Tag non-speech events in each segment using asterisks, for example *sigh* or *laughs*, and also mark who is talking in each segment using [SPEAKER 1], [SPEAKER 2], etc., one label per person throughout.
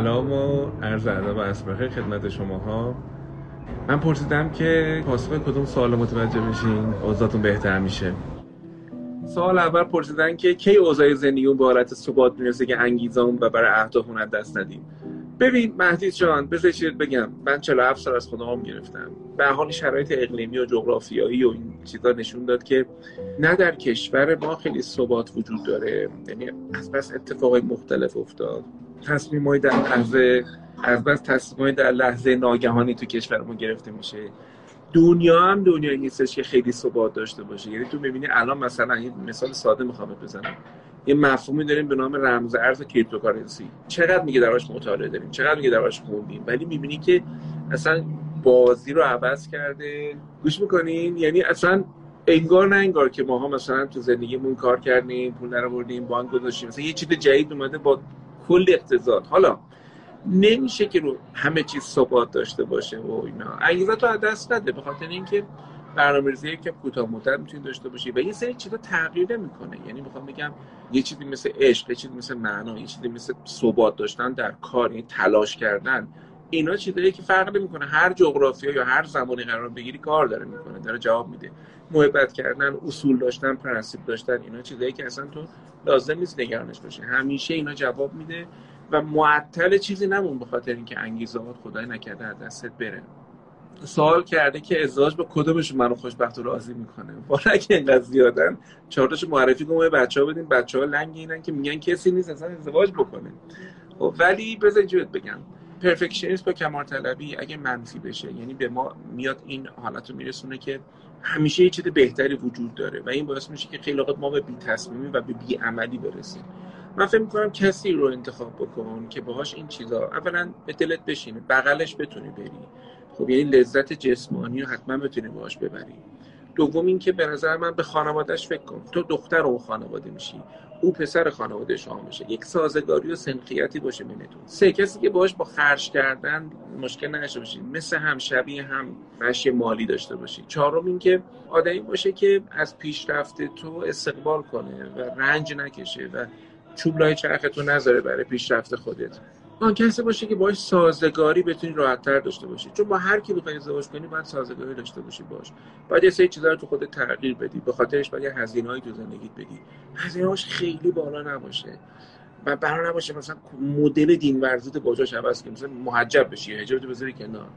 [SPEAKER 1] سلام و عرض ادب و اسبخه خدمت شماها. من پرسیدم که پاسخ کدوم سوال متوجه بشین اوضاعتون بهتر میشه. سوال اول پرسیدن که کی اوضاع زندگی به حالت ثبات می‌رسه که انگیزمون و برای اهدافمون از دست ندیم؟ ببین مهدی جان بذارید بگم. من 47 سال از خودم گرفتم. به حال شرایط اقلیمی و جغرافیایی و این چیزا نشون داد که نه در کشور ما خیلی ثبات وجود داره. یعنی از اتفاقای مختلف افتاد. تصمیمای در لحظه از بس تصمیمای در لحظه ناگهانی تو کشور ما گرفته میشه. دنیا هم دنیایی نیستش که خیلی ثبات داشته باشه. یعنی تو می‌بینی الان مثلا یه مثال ساده می‌خوام بزنم. یه مفهومی داریم به نام رمز ارز کریپتوکارنسی. چقدر میگه درش مطالعه داریم؟ چقدر میگه درش خوندیم ولی می‌بینی که اصلا بازی رو عوض کرده. گوش می‌کنین؟ یعنی اصلا انگار نه انگار که ماها مثلا تو زندگیمون کار کردیم پول درآوردیم بانک گذاشتیم. مثلا یه چیز جدید اومده با کل اقتصاد حالا نمیشه که رو همه چیز ثبات داشته باشه و اینا. انگیزه تو دست نده به خاطر اینکه برنامه‌ریزی که کوتاه مدت می‌تونی داشته باشی و یه سری چیزا تغییر نمی‌کنه. یعنی می‌خوام بگم یه چیزی مثل عشق یه چیزی مثل معنا یه چیزی مثل ثبات داشتن در کار یعنی تلاش کردن اینا چیزایی که فرق نمی‌کنه. هر جغرافیا یا هر زمانی قرار بگیری کار داره می‌کنه داره جواب میده. محبت کردن اصول داشتن پرنسیپ داشتن اینا چیزایی که اصلا تو لازم نیست نگرانش باشه همیشه اینا جواب میده و معطل چیزی نمون به خاطر اینکه انگیزه خدای نکرده از دستت بره. سوال کرده که ازدواج با کدومش منو خوشبخت و راضی می‌کنه؟ *laughs* والا اگه اینقدر زیادن چهارتاشو معرفی کنم بچه ها بدین بچه ها لنگ اینن که میگن کسی نیست اصلا ازدواج بکنه. خب ولی بذار اینجوریت بگم. پرفکشنیسم با کمال طلبی اگه منفی بشه یعنی به ما میاد این حالت رو میرسونه که همیشه یه چیز بهتری وجود داره و این باعث میشه که خیلی وقت ما به بی تصمیمی و به بی عملی برسیم. من فکر می‌کنم کسی رو انتخاب بکن که باهاش این چیزا اولا به دلت بشینه بغلش بتونی بری. خب یعنی لذت جسمانی رو حتما بتونی باهاش ببری. دوم اینکه به نظر من به خانوادهش فکر کن. تو دختر اون خانواده میشی. او پسر خانواده شما میشه یک سازگاری و سنخیتی باشه بینتون. سه کسی که باش با خرج کردن مشکل نداشته باشید مثل هم شبیه هم مشی مالی داشته باشید چهارم اینکه آدمی باشه که از پیشرفت تو استقبال کنه و رنج نکشه و چوب لای چرختو نذاره برای پیشرفت خودت. آن کسی باشه که باش سازگاری بتونی راحتتر داشته باشی. چون با هر کی بخوای ازدواج کنی باید سازگاری داشته باشی باش. باید یه سری چیزا رو تو خودت تغییر بدی. به خاطرش باید هزینه‌ای تو زندگیت بدی هزینه‌هاش خیلی بالا نباشه. و برا نباشه مثلا مدل دین ورزیت باجاش عوض کنی. مثلا محجب بشی حجاب بذاری کنار.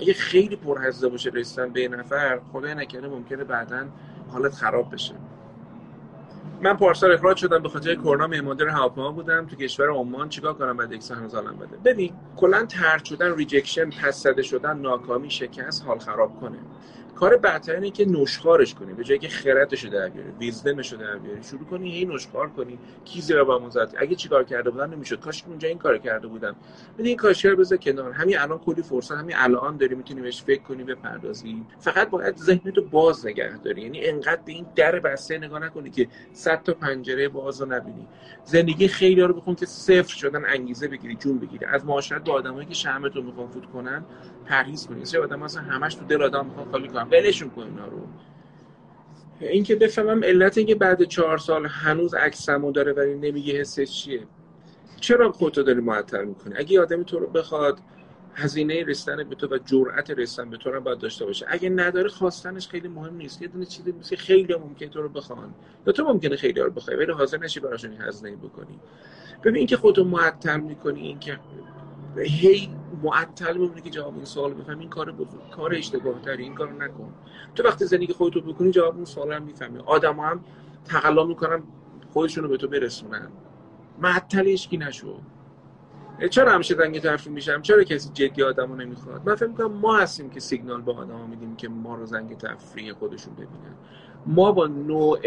[SPEAKER 1] اگه خیلی پرهزینه باشه رسیدن به نفر خدای نکرده ممکنه بعدا حالت خراب بشه. من پارسال اخراج شدم به خاطر کرونا مهماندار هواپیما بودم تو کشور عمان. چیکار کنم بعد یک هنوز حالم بده؟ ببین کلا طرد شدن rejection پس زده شدن ناکامی شکست حال خراب کنه. کار بهتر اینه که نشخارش کنی به جایی که خردش در بیاری wisdom ش در بیاری شروع کنی هی نشخار کنی کی زیرا با زد اگه چیکار کرده بودم نمی‌شد. کاش اونجا این کار کرده بودم. ببین این کاشی رو بذار کنار. همین الان کلی فرصت همین الان داری می‌تونی بهش فکر کنی بپردازی. فقط باید ذهنت رو باز نگه داری. یعنی انقدر به این در بسته نگاه نکنی که صد تا پنجره باز رو نبینی. زندگی خیلی رو بخون که صفر شدن انگیزه بگیری جون بگیری. از معاشرت با آدمایی که شهمت رو می‌خوان فوت کنن پرهیز کنی. چه آدم اصلا همش تو دل آدم می‌خوان خالی کنن ولشون کن اینا رو. اینکه بفهمم علت اینکه بعد چهار سال هنوز عکسمو داره ولی نمیگه حسش چیه. چرا خودتو داری معطل می‌کنی؟ اگه آدمی تو رو بخواد هزینه رسیدن به تو و جرأت رسیدن به تو رو باید داشته باشه. اگه نداره خواستنش خیلی مهم نیست. یه دونه چیزی مثل خیلی ممکن تو رو بخوان. یا تو ممکنه خیلی رو بخوای ولی حاضر نشی براشون هزینه بکنی. ببین اینکه خودتو معطل می‌کنی اینکه هی معطل بمونی که جواب این سوال بفهمی. این کار بزرگ کار اشتباه تری این کارو نکن. تو وقتی زندگی خودتو بکنی جواب اون سوال هم می‌فهمی. آدم هم تقلا می‌کنن خودشونو به تو برسونن. معطل اشکی نشو. چرا همیشه زنگ تفریح میشم؟ چرا کسی جدی آدمو نمی‌خواد؟ من فکر می‌کنم ما هستیم که سیگنال به آدما میدیم که ما رو زنگ تفریح خودشون ببینن. ما با نوع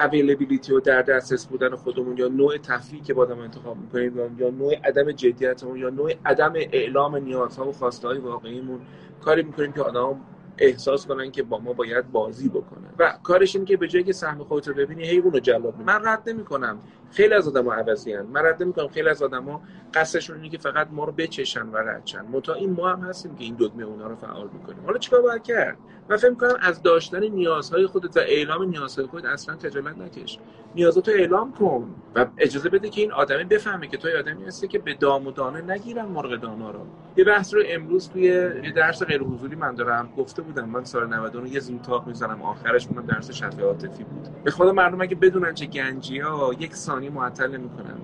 [SPEAKER 1] اویلیبیلیتی و در دسترس بودن خودمون یا نوع تفریحی که با آدم انتخاب می‌کنیم یا نوع عدم جدیتمون یا نوع عدم اعلام نیازها و خواسته های واقعیمون کاری می‌کنیم که آدم احساس کنن که با ما باید بازی بکنن. و کارش اینه که به جایی که سهم خودت رو ببینی حیوان رو جلاب من رد نمی‌کنم. خیلی از آدم‌ها عوضی هن. من رد نمی‌کنم. خیلی از آدم‌ها قصدشون اینه که فقط ما رو بچشن و ردشن متا این ما هم هستیم که این دگمه اونا رو فعال می‌کنیم. حالا چیکار باید کرد؟ من فکر می‌کنم از داشتن نیازهای خودت و اعلام نیازهای خودت اصلا خجالت نکش. نیازاتو اعلام کن و اجازه بده که این آدمی بفهمه که تو آدمی هستی که به دام و دانه نگیرن مرغ دانا رو. یه بحث رو امروز توی یه درس غیر حضوری من دارم گفته بودم. من سال 99 یه زوم تاپ می‌ذارم آخرش اونم درس شفای عاطفی بود. به خدا مردم اگه بدونن چه گنجی ها یک ثانیه معطل نمی‌کنن.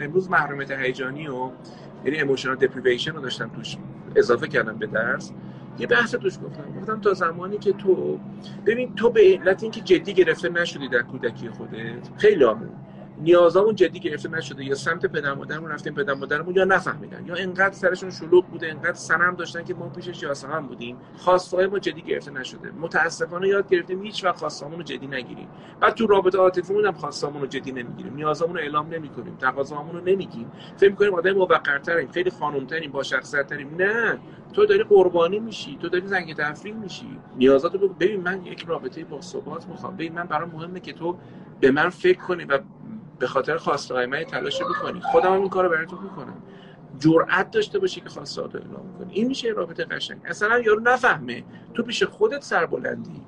[SPEAKER 1] امروز محرومیت هیجانی و یعنی emotional deprivation رو داشتم توش اضافه کردم به درس. یه بحث توش گفتم. گفتم تا زمانی که تو ببین تو به علت اینکه جدی گرفته نشدی در کودکی خودت خیلیامون نیازامون جدی گرفته نشده. یا سمت پدر مادرمون رفتیم پدر مادرمون یا نفهمیدن. یا انقدر سرشون شلوغ بوده انقدر سنم داشتن که ما پیشش یاسمن بودیم. خواسته ما جدی گرفته نشده. متاسفانه یاد گرفتیم هیچ وقت خواستامون رو جدی نگیریم. بعد تو رابطه عاطفیمون هم خواستامون رو جدی نمی‌گیریم. نیازامون رو اعلام نمی‌کنیم. تقاضامون رو نمیگیم. فکر می‌کنیم آدم موقرتریم. خیلی خانومتریم با شخصیت تریم نه. تو داری قربانی میشی. تو داری زنگ تفریح میشی. نیازاتو ببین من یک رابطه با ثبات می‌خوام. ببین من برام مهمه که تو به من فکر کنی و به خاطر خواسته من تلاش بکنی خودم این کارو برای تو می‌کنم. جرأت داشته باشی که خواسته رو اعلام کنی. این میشه رابطه قشنگ. اصلا یارو نفهمه. تو پیش خودت سربلندی.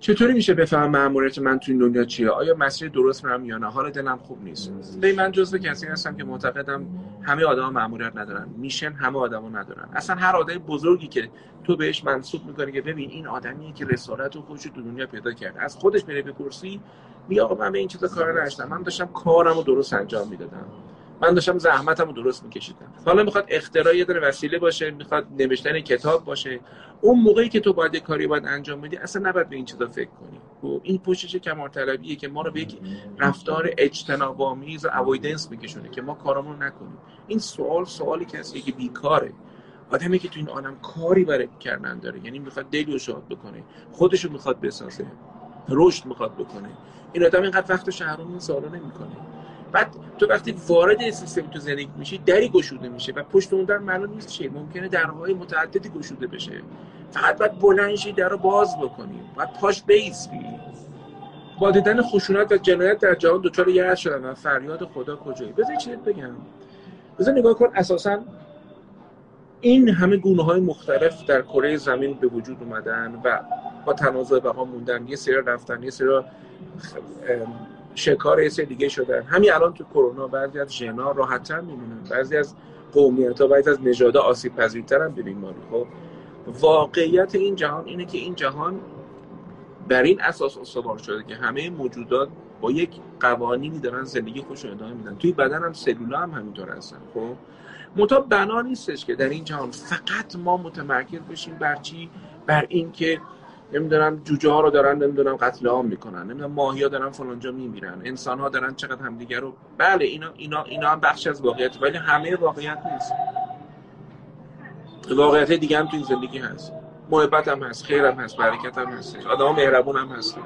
[SPEAKER 1] چطوری میشه بفهم ماموریت من تو این دنیا چیه؟ آیا مسیر درست میرم یا نه؟ حال دلم خوب نیست. به من جزو کسی هستم که معتقدم همه آدما ماموریت ندارن. میشن همه آدما ندارن. اصلا هر آدم بزرگی که تو بهش منسوب می‌کنی که ببین این آدمیه که رسالت و خودش تو دنیا پیدا کرده. از خودش میره بپرسی. می آقا من به این چیزا کار نداشتم. من داشتم کارمو درست انجام می‌دادم. من داشتم زحمتمو درست میکشیدم. حالا می‌خواد اختراع یه دونه وسیله باشه می‌خواد نوشتن کتاب باشه. اون موقعی که تو باید کاری باید انجام بدی اصلا نباید به این چیزا فکر کنی. و این پوشش کمال طلبیه که ما رو به یک رفتار اجتناب آمیز و اوایدنس میکشونه که ما کارمون نکنیم. این سوال سوالی کسی که بیکاره. آدمی که تو این عالم کاری برای کردن داره یعنی می‌خواد دل شاد بکنه خودشو می‌خواد بسازه رشد می‌خواد بکنه. این آدم اینقدر وقت شهرون این سوالا نمی‌کنه. بعد تو وقتی وارد سیستم تو زندگی میشی دری گشوده میشه و پشت اون در معلوم نیست چیه. ممکنه درهای متعددی گشوده بشه. فقط باید بلند شی در رو باز بکنی. باید پاش بیستی. با دیدن خشونت و جنایت در جهان دچار یأس شدن و فریاد خدا کجایی؟ بذار چیزی بگم. بذار نگاه کن اساسا این همه گونه های مختلف در کره زمین به وجود اومدن و با تنازع بقا موندن. یه سری رفتن یه سری شکار یه دیگه شدن. همین الان تو کرونا بعضی از ژنا راحت‌تر میمونن. بعضی از قومیت ها بعضی از نژادها آسیب پذیرتر هم به بیماری. خب واقعیت این جهان اینه که این جهان بر این اساس استوار شده که همه موجودات با یک قوانینی دارن زندگی خوش ادامه میدن. توی بدن هم سلولا هم همینطور هستن. خب متا بنا نیستش که در این جهان فقط ما متمرکز بشیم بر چی؟ بر اینکه نمی‌دونم جوجه ها رو دارن نمی‌دونم قتل عام می‌کنن نمی‌دونم ماهی ها دارن فلانجا میمیرن انسان ها دارن چقدر همدیگه رو بله اینا اینا اینا هم بخش از واقعیت ولی همه واقعیت نیست. واقعیت دیگه هم تو این زندگی هست. محبت هم هست خیر هم هست برکت هم هست. آدم مهربون هم هست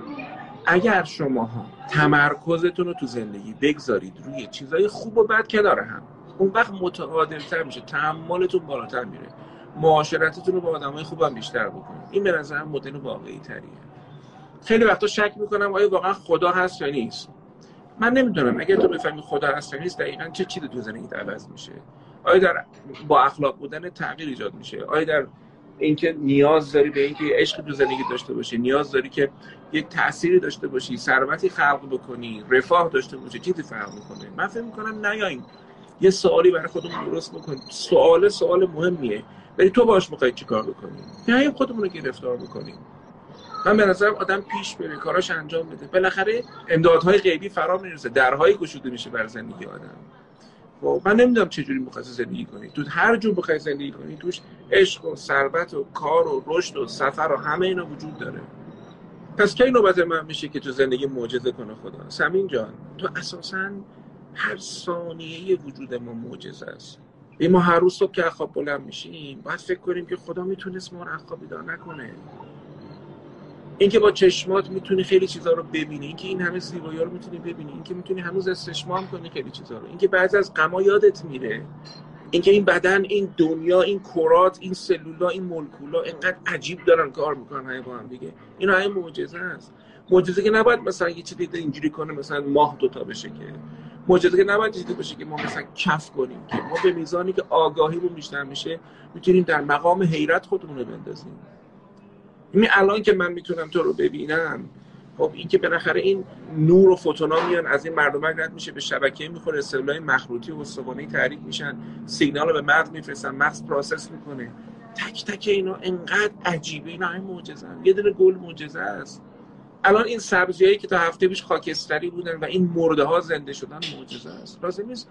[SPEAKER 1] اگر شما ها تمرکزتون رو تو زندگی بگذارید روی چیزای خوب و بد کنار هم اون وقت متعادلتر میشه تحملتون بالاتر میره. معاشرتتون رو با آدمای خوبم بیشتر بکنید. این به نظرم مدل واقعی تریه خیلی وقتا شک می‌کنم آیا واقعا خدا هست یا نیست. من نمی‌دونم. اگر تو بفهمی خدا هست یا نیست دقیقا چه چیزی تو زندگیت عوض میشه؟ آیا در با اخلاق بودن تغییر ایجاد میشه؟ آیا در اینکه نیاز داری به اینکه عشق تو زندگی داشته باشی نیاز داری که یک تأثیری داشته باشی ثروتی خلق بکنی رفاه داشته باشی چیزی فرق می‌کنه؟ من فکر می‌کنم نیاین یه سوالی برای خودمون درست بکنیم. سوال سوال مهمیه. ولی تو باش می‌خوای چیکار بکنی؟ نه خودمون رو گرفتار بکنیم من به نظرم آدم پیش بره کاراش انجام بده. بالاخره امدادهای غیبی فرا می‌رسه درهای گشوده میشه بر زندگی آدم. خب من نمی‌دونم چه جوری می‌خوای زندگی کنی. تو هر جور بخوای زندگی کنی توش عشق و ثروت و کار و رشد و سفر و همه اینا وجود داره. پس کی نوبت من میشه که تو زندگی معجزه کنه خدا؟ سمین جان تو اساسا هر ثانیه وجود ما معجزه است. ما هر روز صبح که خواب بلند میشیم باید فکر کنیم که خدا می‌تونست ما رو خواب بیدار نکنه. اینکه با چشمات می‌تونی خیلی چیزا رو ببینی اینکه این همه زیبایی رو می‌تونی ببینی اینکه می‌تونی هنوز استشمام کنی خیلی چیزا رو. اینکه بعضی از غما یادت میره. اینکه این بدن این دنیا این کرات این سلولا این مولکولا اینقدر عجیب دارن کار می‌کنن با هم دیگه. این همه معجزه است. معجزه که نباید مثلا یه چیزی اینجوری کنه مثلا ماه دوتا بشه که. معجزه که نباید چیزی باشه که ما مثلا کف کنیم که ما به میزانی که آگاهی رو بیشتر میشه می‌تونیم در مقام حیرت خودمون رو بندازیم. این الان که من می‌تونم تو رو ببینم خب این که بالاخره این نور و فوتونا میان از این مردمک رد میشه به شبکیه می‌خوره سلولای مخروطی و استوانه تحریک میشن سیگنال رو به مغز میفرستن مغز process می‌کنه. تک تک اینا انقدر عجیبه اینا معجزه یه دونه گل معجزه است. الان این سبزیایی که تا هفته پیش خاکستری بودن و این مرده ها زنده شدن معجزه است. لازم نیست.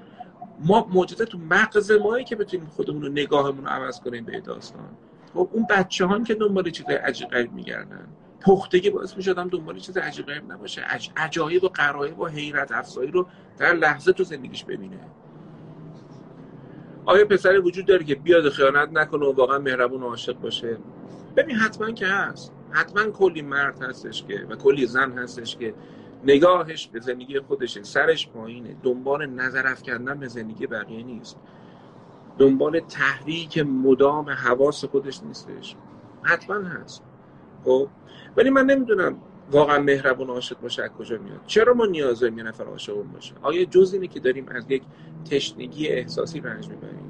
[SPEAKER 1] ما معجزه تو مغز مایی که بتونیم خودمون رو نگاهمون رو عوض کنیم به داستان. خب اون بچه هم که دنبال چیزای عجیب غریب میگردن. پختگی باعث میشه آدم دنبال چیز عجیب غریب نباشه. عجایب و قرایب و حیرت افزایی رو در لحظه تو زندگیش ببینه. آیا پسر وجود داره که بیاد خیانت نکنه و واقعا مهربون و عاشق باشه؟ ببین حتما که هست. حتما کلی مرد هستش که و کلی زن هستش که نگاهش به زندگی خودشه. سرش پایینه. دنبال نظر افکندن به زندگی بقیه نیست. دنبال تحریک مدام حواس خودش نیستش. حتما هست. خب؟ ولی من نمی‌دونم واقعا مهربون عاشق باشه از کجا میاد؟ چرا ما نیاز داریم یه نفر عاشق باشه؟ آیا جز اینه که داریم از یک تشنگی احساسی رنج می‌بریم؟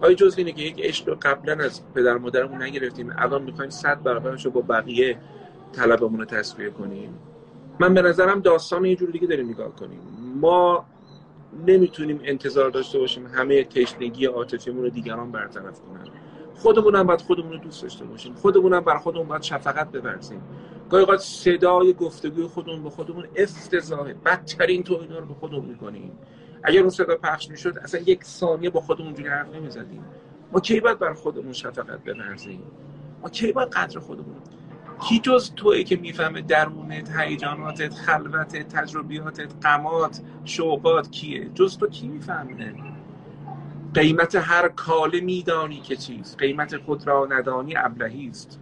[SPEAKER 1] آیا جز اینه که یک عشق رو قبلا از پدر مادرمون نگرفتیم؟ الان می‌خوایم صد برابرش رو با بقیه طلبمون رو تصفیه کنیم. من به نظرم داستان یه جور دیگه داریم نگاه کنیم. ما نمی‌تونیم انتظار داشته باشیم همه تشنگی عاطفیمون رو دیگران برطرف کنن. خودمون هم باید خودمون رو دوست داشته باشیم. خودمون هم بر خودمون باید شفقت بورزیم. گاهی اوقات صدای گفتگوی خودمون به خودمون افتضاحه. بدترین تو اینا رو به خودمون می‌کنیم. اگر اون صدا پخش می‌شد اصلا یک ثانیه با خودمون جوری حرف نمی‌زدیم. ما کی باید بر خودمون شفقت بورزیم ما کی باید قدر خودمون؟ کی جز توی که می‌فهمه درونت هیجاناتت خلوتت تجربیاتت قمات شوقات کیه؟ جز تو کی می‌فهمه؟ قیمت هر کاله میدانی که چیست. قیمت خود را ندانی ابلهی است.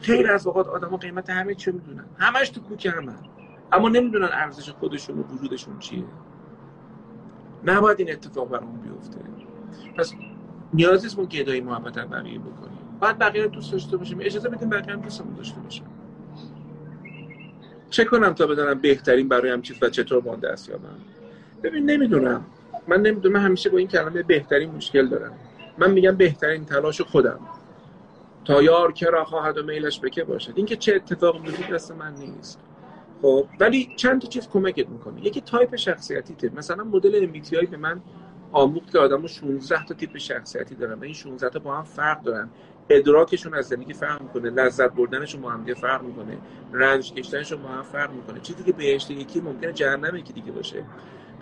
[SPEAKER 1] خیلی از اوقات آدم قیمت همه چی می‌دونن. همش تو کوک همه. اما نمی‌دونن ارزش خودشون و وجودشون چیه. نباید این اتفاق برامون بیفته. پس نیازی نیست ما گدایی محبت از بقیه بکنیم. باید بقیه رو دوست داشته باشیم. اجازه بدیم بقیه هم دوستمون داشته باشیم چه کنم تا بدانم بهترین برای هم چیز و چطور با دست یابم ببین نمی‌دونم. من نمی‌دونم. من همیشه با این کلمه بهترین مشکل دارم. من میگم بهترین تلاش خودم. تا یار کرا خواهد و میلش بکه باشد. اینکه چه اتفاق میفته دست من نیست. خب ولی چند تا چیز کمکت می‌کنه. یکی تایپ شخصیتیته مثلا مدل MBTI به من آموخت که آدمو 16 تا تیپ شخصیتی دارن و این 16 تا با هم فرق دارن. ادراکشون از زندگی فرق می‌کنه لذت بردنشون با هم فرق می‌کنه رنج کشیدنشون با هم فرق می‌کنه. چیزی که بهشت یکی ممکنه جهنم یکی دیگه باشه.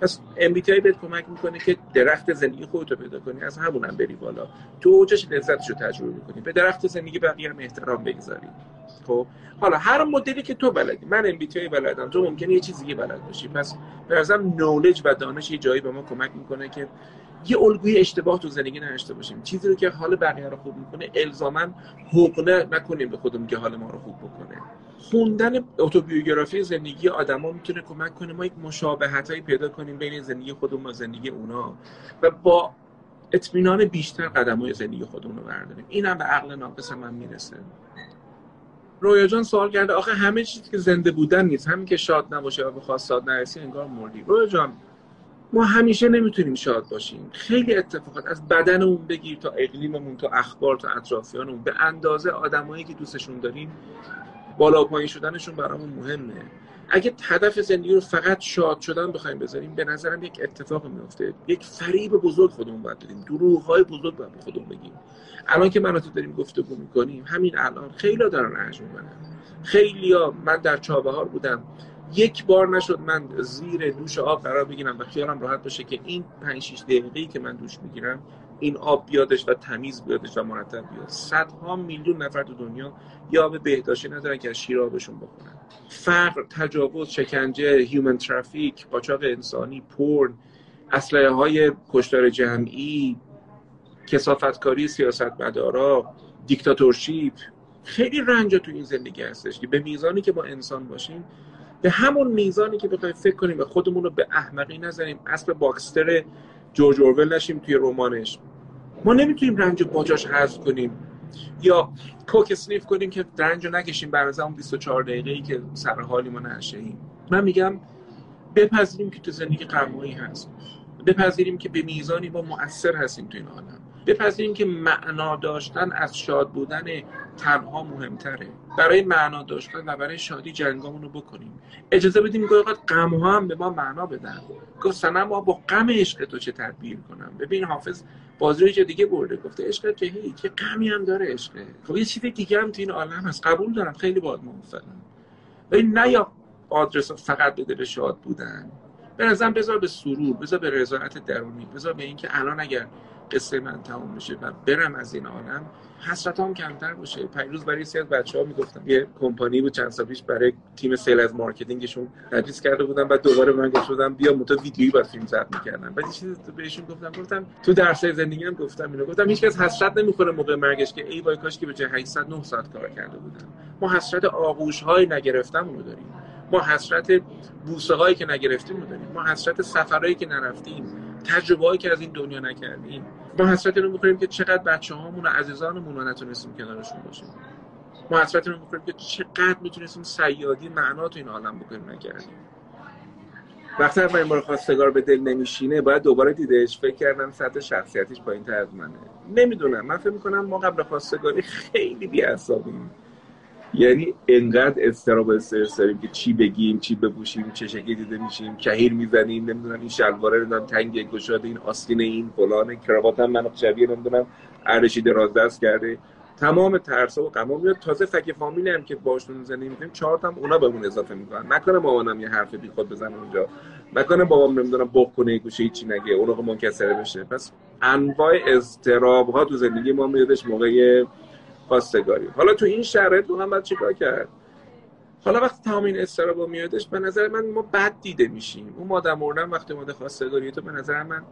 [SPEAKER 1] پس MBTI بهت کمک می‌کنه که درخت زندگی خودت رو پیدا کنی از همون هم بری بالا. تو اوجش لذتش رو تجربه کنی به درخت زندگی بقیه هم احترام بگذاری. خب حالا هر مدلی که تو بلدی من MBTI بلدم تو ممکنه یه چیزی بلد باشی. پس نظرم نولج و دانش یه جایی به ما کمک می‌کنه که یه الگوی اشتباه تو زندگی نداشته باشیم. چیزی رو که حال بقیه رو خوب می‌کنه الزاما حقنه نکنیم به خودمون که حال ما رو خوب بکنه. خوندن اتوبیوگرافی زندگی آدما می‌تونه کمک کنه ما یک مشابهتایی پیدا کنیم بین زندگی خودمون و زندگی اونا و با اطمینان بیشتر قدمای زندگی خودمون رو برداریم. اینم به عقل ناقص من می‌رسه. رویا جان سوال کرده آخه همه چیزی که زنده بودن نیست. همین که شاد نباشه و به خواستاد نرسی انگار مردی رویا جان ما همیشه نمی‌تونیم شاد باشیم. خیلی اتفاقات از بدنمون بگیر تا اقلیممون تا اخبار تا اطرافیانمون. به اندازه آدمایی که دوستشون داریم بالا پایین شدنشون برامون مهمه. اگه هدف زندگی رو فقط شاد شدن بخوایم بذاریم به نظرم یک اتفاق میفته یک فریب بزرگ خودمون باید بدیم. دروغ های بزرگ باید خودمون بگیم. الان که من تو داریم گفتگو می‌کنیم همین الان خیلی دارن رنج می‌برن خیلی ها من در چابهار بودم. یک بار نشد من زیر دوش آب قرار بگیرم و خیالم راحت باشه که این 5 6 دقیقه‌ای که من دوش می‌گیرم این آب بیادش و تمیز بیادش و مرتب بیاد. صدها میلیون نفر تو دنیا یا آب بهداشتی ندارن که از شیر آبشون بخورن. فقر تجاوز شکنجه هیومن ترافیک قاچاق انسانی پورن اسلحه های کشتار جمعی کسافتکاری سیاست مدارا دیکتاتورشیپ. خیلی رنجا تو این زندگی هستش که به میزانی که ما انسان باشیم به همون میزانی که بخوایم فکر کنیم و خودمون رو به احمقی نزنیم اسب باکستر جورج اورول نشیم توی رمانش. ما نمی‌تونیم رنج باجاش حذف کنیم. یا کوک سنیف کنیم که رنج رو نکشیم بر اون 24 دقیقه ای که سر حالی ما نشهیم من میگم بپذیریم که تو زندگی غمهایی هست. بپذیریم که به میزانی ما مؤثر هستیم تو این عالم. بپذیریم که معنا داشتن از شاد بودن تنها مهمتره. برای معنا داشتن و برای شادی جنگامون رو بکنیم. اجازه بدیم که اوقات غم ها هم به ما معنا بدن. گفت سنم ما با غم عشق تو چه تدبیر کنم؟ ببین حافظ بازی رو دیگه برده. گفته عشق که هیچ غمی هم داره عشق. خب یه چیز دیگه هم تو این عالم هست. قبول دارم. خیلی باید موافقم. ولی نه یا آدرس فقط بده به شاد بودن. به نظرم بذار به سرور بذار به رضایت درونی بذار به اینکه الان اگر قصه من تموم بشه و برم از این عالم حسرت هم کمتر باشه. پیروز برای سی از بچه ها می‌گفتم یه کمپانی بود چند سال پیش برای تیم سیل از مارکتینگشون تدریس کرده بودم بعد دوباره من گفتم بیا متو ویدیویی با فیلم ضبط می‌کردم. بعد چیزی بهشون گفتم گفتم تو درس زندگی هم گفتم اینو. گفتم هیچ کس حسرت نمی‌خوره موقع مرگش که ای وای کاش که به جای 800 900 کار کرده بودم. ما حسرت آغوش های نگرفتمونو داریم. ما حسرت بوسه هایی که نگرفتیم رو داریم. ما حسرت سفرهایی که نرفتیم. تجربه هایی که از این دنیا نکردیم. ما حسرت رو می‌خوریم که چقدر بچه هامون و عزیزانمون رو نتونستیم کنارشون باشیم. ما حسرت رو می‌خوریم که چقدر می‌تونستیم سیادی معنا تو این عالم بکنیم نکردیم. وقتی اولین بار خواستگار به دل نمیشینه باید دوباره دیدش فکر کردم سطح شخصیتیش پایین تر از منه. نمی‌دونم. من فکر می‌کنم ما قبل خواستگاری خیلی بی‌عصابیم یعنی انقدر استراب استرس داریم که چی بگیم چی بپوشیم چه شکلی دیده میشیم کهیر می‌زنیم نمی‌دونم این شلواره نمی‌دونم تنگ گشاده این آستین این فلان کراوات هم منو شبیه نمی‌دونم ارشی دراز دست کرده. تمام ترسا و غما میاد. تازه فک فامیلی هم که باشون زندگی می‌کنیم چهار تا اونا بهمون اضافه می‌کنن. نکنه مامانم یه حرف بی خود بزنه اونجا. نکنه بابام نمی‌دونم بخ کنه گوشه چی نگه. اون منکسره بشه. پس انواع اضطراب ها تو زندگی ما میادش موقع خواستگاری. حالا تو این شرایط هم باید چیکار کرد؟ حالا وقتی تمام این استرابا میادش به نظر من ما بد دیده میشیم. اون مادر مردن وقتی ماده خواستگاری تو به نظر من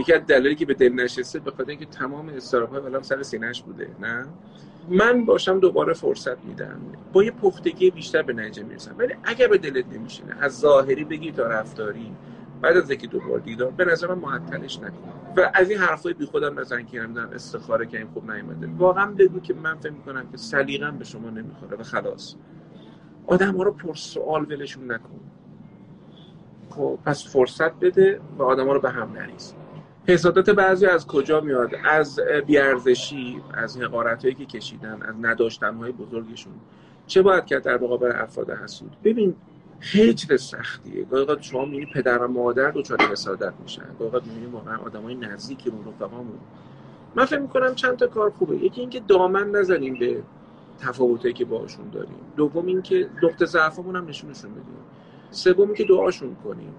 [SPEAKER 1] یکی از دلایلی که به دل نشسته به خاطر اینکه تمام استراب های ولام سر سینهش بوده نه؟ من باشم دوباره فرصت میدم. با یه پختگی بیشتر به نتیجه می‌رسم. ولی اگر به دلت نمیشینه از ظاهری بگی تا رفتاری بعد از اینکه دوبار دیدار به نظر من معطلش نکن و از این حرفای بی خودم نزن که نمی‌دونم استخاره که این خوب نیومده. واقعا بگو که من فکر می‌کنم که سلیقم به شما نمی‌خوره و خلاص. آدم ها رو پر سوال ولشون نکن. خب پس فرصت بده و آدم ها رو به هم نریز. حسادت بعضی از کجا میاد؟ از بیارزشی از حقارت هایی که کشیدن از نداشتن های بزرگشون. چه باید کرد در مقابل افراد حسود؟ ببین چیز سختیه. گاهی شما می‌بینی پدر و مادر دچار حسادت میشن. گاهی می‌بینی واقعا آدمای نزدیکمون رفقامون. من فکر می‌کنم چند تا کار خوبه. یکی اینکه دامن نزنیم به تفاوتایی که باهاشون داریم. دوم اینکه نقطه ضعفمون هم نشونشون بدیم. سوم که دعاشون کنیم.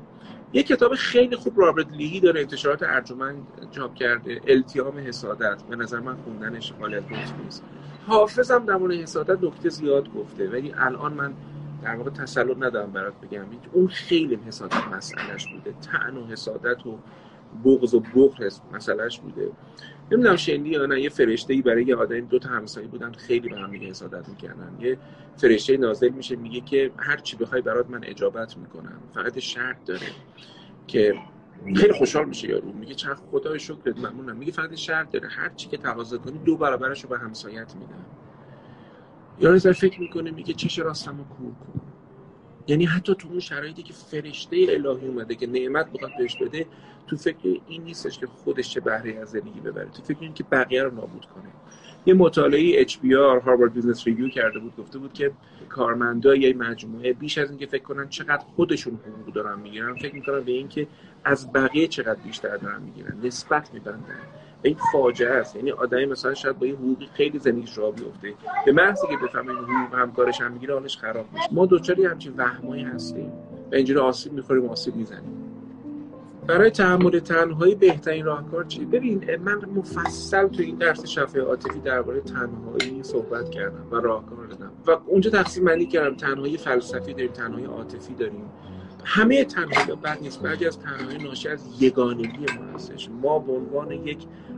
[SPEAKER 1] یه کتاب خیلی خوب رابرت لیهی داره انتشارات ارجمند چاپ کرده. التیام حسادت. به نظر من خوندنش حالت نیست. حافظم در مورد حسادت نکته زیاد گفته. ولی الان من در واقع تسلط ندارم برات بگم. اون خیلی حسادت مسئلهش بوده. تعن و حسادت و بغض و بغض مسئلهش بوده. نمی‌دونم شنیدی یا نه یه فرشته ای برای یه آدم دو تا همسایه بودن خیلی به هم دیگه حسادت می‌کردن. یه فرشته نازل میشه میگه که هر چی بخوای برات من اجابت می‌کنم. فقط شرط داره که خیلی خوشحال میشه یارو. میگه چند خدای شکرت ممنونم. میگه فقط شرط داره. هر چی که تقاضا کنی دو برابرش به همسایت میدم. یا فکر می‌کنه میگه چش راستم رو کور کن. یعنی حتی تو اون شرایطی که فرشته الهی اومده که نعمت بخواد بهش بده تو فکر این نیستش که خودش چه بهره از زندگی ببره. تو فکر این که بقیه رو نابود کنه. یه مطالعه HBR Harvard Business Review کرده بود گفته بود که کارمندای یه مجموعه بیش از اینکه فکر کنن چقدر خودشون حقوق دارن می‌گیرن فکر می‌کنن به اینکه از بقیه چقدر بیشتر دارن می‌گیرن. نسبت میبندن. این فاجعه است. یعنی آدمی مثلا شاید با یه حقوقی خیلی زندگیش راه بیفته. به محضی که بفهمه این حقوق همکارش هم می‌گیره حالش خراب میشه. ما دوچاری همچین وهمایی هستیم و اینجوری آسیب می‌خوریم آسیب می‌زنیم. برای تحمل تنهایی بهترین راهکار چی؟ ببین من مفصل تو این درس شفای عاطفی درباره تنهایی صحبت کردم و راهکار دادم. و اونجا تقسیم بندی کردم. تنهایی فلسفی داریم تنهایی عاطفی داریم. همه تنهایی بد نیست. بعضی از تنهایی ناشی از یگانگی ما هستش. ما به عنوان یک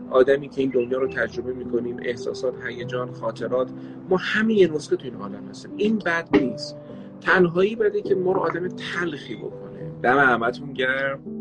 [SPEAKER 1] آدمی که این دنیا رو تجربه می‌کنیم احساسات هیجان خاطرات ما همه یه نسخه تو این عالم هستیم. این بد نیست. تنهایی بده که ما رو آدم تلخی بکنه. دم همتون گرم.